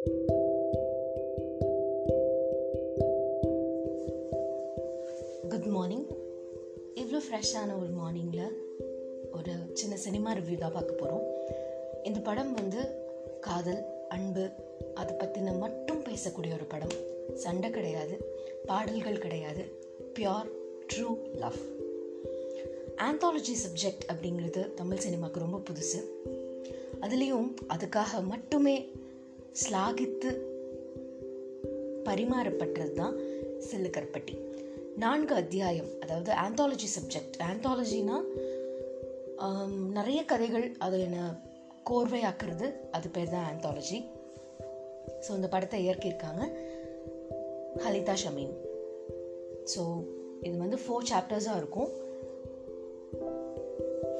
Good morning இவ்வளோ ஃப்ரெஷ்ஷான ஒரு மார்னிங்கில் ஒரு சின்ன சினிமா ரிவ்யூ தான் பார்க்க போகிறோம் இந்த படம் வந்து காதல் அன்பு அதை பற்றின மட்டும் பேசக்கூடிய ஒரு படம். சண்டை கிடையாது பாடல்கள் கிடையாது. Pure true love anthology subject அப்படிங்கிறது தமிழ் சினிமாவுக்கு ரொம்ப புதுசு. அதுலேயும் அதுக்காக மட்டுமே ஸ்லாகித்து பரிமாறப்பட்டது தான் சில்லுக்கற்பட்டி நான்கு அத்தியாயம் அதாவது ஆந்தாலஜி சப்ஜெக்ட் ஆந்தாலஜினா நிறைய கதைகள் அதை என்ன கோர்வையாக்குறது அது பேர் தான் ஆந்தாலஜி ஸோ இந்த படத்தை இயற்கியிருக்காங்க ஹலிதா ஷமீன் ஸோ இது வந்து ஃபோர் சாப்டர்ஸாக இருக்கும்.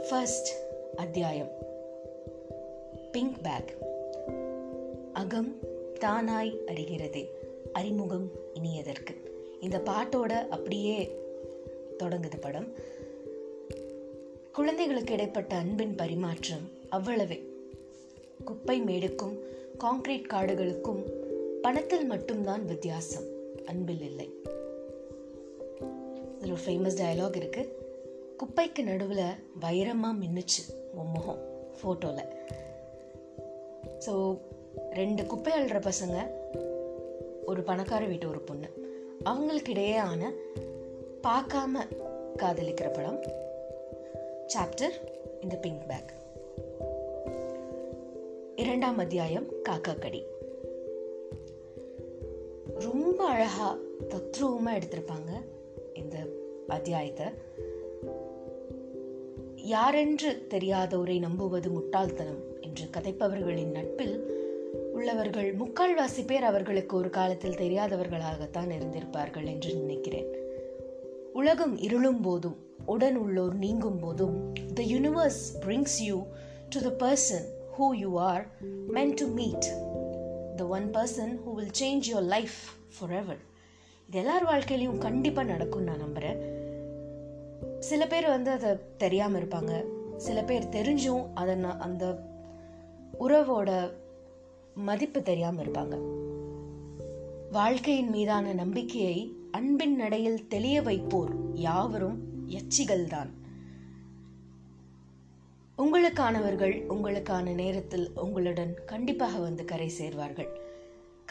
ஃபர்ஸ்ட் அத்தியாயம் பிங்க் பேக் அகம் தானாய் அறிகிறதே அறிமுகம் இனியதற்கு. இந்த பாட்டோட அப்படியே தொடங்குது படம். குழந்தைகளுக்கு இடைப்பட்ட அன்பின் பரிமாற்றம் அவ்வளவே. குப்பை மேடுக்கும் காங்கிரீட் காடுகளுக்கும் பணத்தில் மட்டும்தான் வித்தியாசம். அன்பில் இல்லை. இதில் ஒரு ஃபேமஸ் டயலாக் இருக்கு. குப்பைக்கு நடுவில் வைரமாக மின்னுச்சு உன் முகம் ஃபோட்டோவில் ஸோ ரெண்டு குப்பை அள்ளுற பசங்க ஒரு பணக்கார வீட்டு ஒரு பொண்ணு. அவங்களுக்கு இடையேயான பார்க்காம காதலிக்கிற படம் சாப்டர் இந்த பிங்க் பேக் இரண்டாம் அத்தியாயம் காக்கா கடி. ரொம்ப அழகா தத்ரூபமாக எடுத்திருப்பாங்க இந்த அத்தியாயத்தை. யாரென்று தெரியாதோரை நம்புவது முட்டாள்தனம் என்று கதைப்பவர்களின் நட்பில் உள்ளவர்கள் முக்கால்வாசி பேர் அவர்களுக்கு ஒரு காலத்தில் தெரியாதவர்களாகத்தான் இருந்திருப்பார்கள் என்று நினைக்கிறேன். உலகம் இருளும் போதும் உடன் உள்ளோர் நீங்கும் போதும் the universe brings you to the person who you are meant to meet the one person who will change your life forever இது எல்லார் வாழ்க்கையிலையும் கண்டிப்பாக நடக்கும் நான் நம்புகிறேன் சில பேர் வந்து அதை தெரியாமல் இருப்பாங்க. சில பேர் தெரிஞ்சும் அதை அந்த உறவோட மதிப்பு தெரியாமல் இருப்பாங்க. வாழ்க்கையின் மீதான நம்பிக்கையை அன்பின் நடையில் தெளிய வைப்போர் யாவரும் எச்சிகள்தான் உங்களுக்கானவர்கள் உங்களுக்கான நேரத்தில் உங்களுடன் கண்டிப்பாக வந்து கரை சேர்வார்கள்.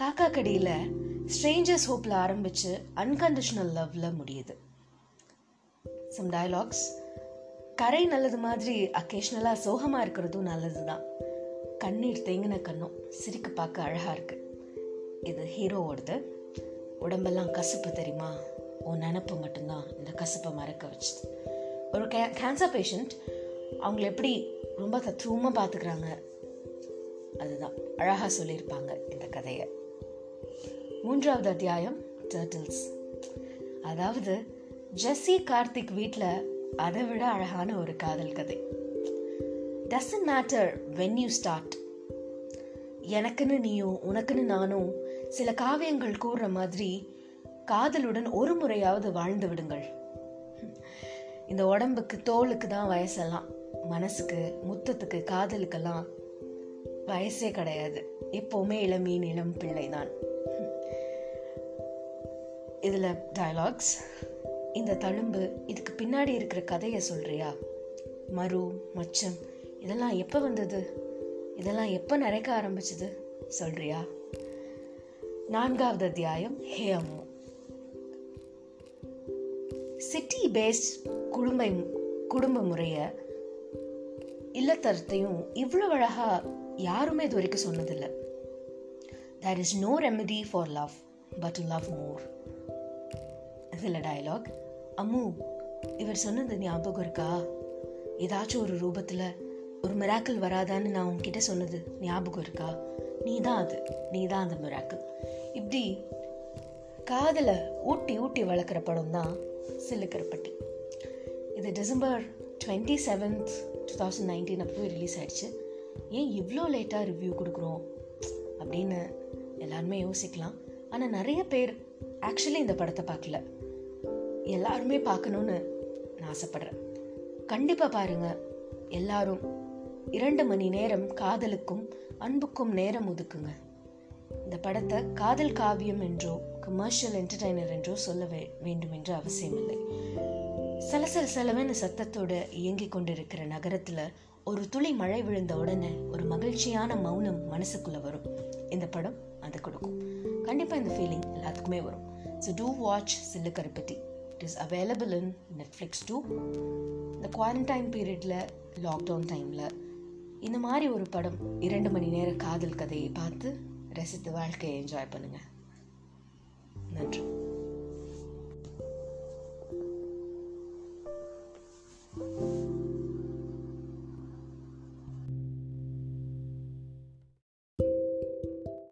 காக்கா கடியில் ஸ்ட்ரேஞ்சர்ஸ் ஹோப்பில் ஆரம்பித்து அன்கண்டிஷனல் லவ்ல முடியுது. சம் டயலாக்ஸ் கரை நல்லது மாதிரி அக்கேஷ்னலாக சோகமாக இருக்கிறதும் நல்லது தான் கண்ணீர் தேங்கின கண்ணும் சிரிக்க பார்க்க அழகாக இருக்குது இது ஹீரோவோடது. உடம்பெல்லாம் கசப்பு தெரியுமா? உன் நினப்பு மட்டும்தான் இந்த கசப்பை மறக்க வச்சுது. ஒரு கே கேன்சர் பேஷண்ட் அவங்கள எப்படி ரொம்ப தத்துவமாக பார்த்துக்கிறாங்க? அதுதான். அழகாக சொல்லியிருப்பாங்க இந்த கதையை. மூன்றாவது அத்தியாயம் டர்டில்ஸ் அதாவது ஜெஸ்ஸி கார்த்திக் வீட்டில் அதை விட அழகான ஒரு காதல் கதை. Doesn't matter when you start எனக்குன்னு நீயும் உனக்குன்னு நானும் சில காவியங்கள் கூறுற மாதிரி காதலுடன் ஒரு முறையாவது வாழ்ந்து விடுங்கள். இந்த உடம்புக்கு தோலுக்கு தான் வயசெல்லாம். மனசுக்கு முத்தத்துக்கு காதலுக்கெல்லாம் வயசே கிடையாது. எப்போவுமே இளமீன் இளம் பிள்ளை தான். இதில் டயலாக்ஸ் இந்த தழும்பு இதுக்கு பின்னாடி இருக்கிற கதையை சொல்கிறியா மறு மச்சம் இதெல்லாம் எப்போ வந்தது? இதெல்லாம் எப்போ நிறைக்க ஆரம்பிச்சது? சொல்றியா? நான்காவது அத்தியாயம். ஹே அம்மு. சிட்டி பேஸ்ட் குடும்ப குடும்ப முறைய இல்லத்தரத்தையும் இவ்வளோ அழகாக யாருமே இது வரைக்கும் சொன்னதில்லை. There is no remedy for love but love more இதில் டயலாக் அம்மு இவர் சொன்னது ஞாபகம் இருக்கா? ஏதாச்சும் ஒரு ரூபத்தில் ஒரு மிராக்கிள் வராதான்னு நான் உன்கிட்ட சொன்னது ஞாபகம் இருக்கா? நீ தான் அது. நீ தான் அந்த மிராக்கிள் இப்படி காதலை ஊட்டி ஊட்டி வளர்க்குற படம் தான் சில்லுக்கரப்பட்டி இது December twenty seventh two thousand nineteen அப்போ ரிலீஸ் ஆயிடுச்சு. ஏன் இவ்வளோ லேட்டாக ரிவ்யூ கொடுக்குறோம்? அப்படின்னு எல்லாருமே யோசிக்கலாம். ஆனால் நிறைய பேர் ஆக்சுவலி இந்த படத்தை பார்க்கல. எல்லாருமே பார்க்கணுன்னு நான் ஆசைப்பட்றேன். கண்டிப்பாக பாருங்கள் எல்லாரும் இரண்டு மணி நேரம் காதலுக்கும் அன்புக்கும் நேரம் ஒதுக்குங்க. இந்த படத்தை காதல் காவியம் என்றோ கமர்ஷியல் என்டர்டைனர் என்றோ சொல்ல வே- வேண்டும் என்று அவசியமில்லை. சலசல செலவென சத்தத்தோடு இயங்கிக் கொண்டிருக்கிற நகரத்துல ஒரு துளி மழை விழுந்த உடனே ஒரு மகிழ்ச்சியான மௌனம் மனசுக்குள்ள வரும். இந்த படம் அது கொடுக்கும். கண்டிப்பா இந்த ஃபீலிங் எல்லாத்துக்குமே வரும். So to watch Sillu Karuppatti. It is available in Netflix to இந்த குவாரண்டைன் பீரியட்ல லாக்டவுன் டைம்ல இந்த மாதிரி ஒரு படம் இரண்டு மணி நேர காதல் கதையை பார்த்து ரசித்து வாழ்க்கையை என்ஜாய் பண்ணுங்க. நன்றி.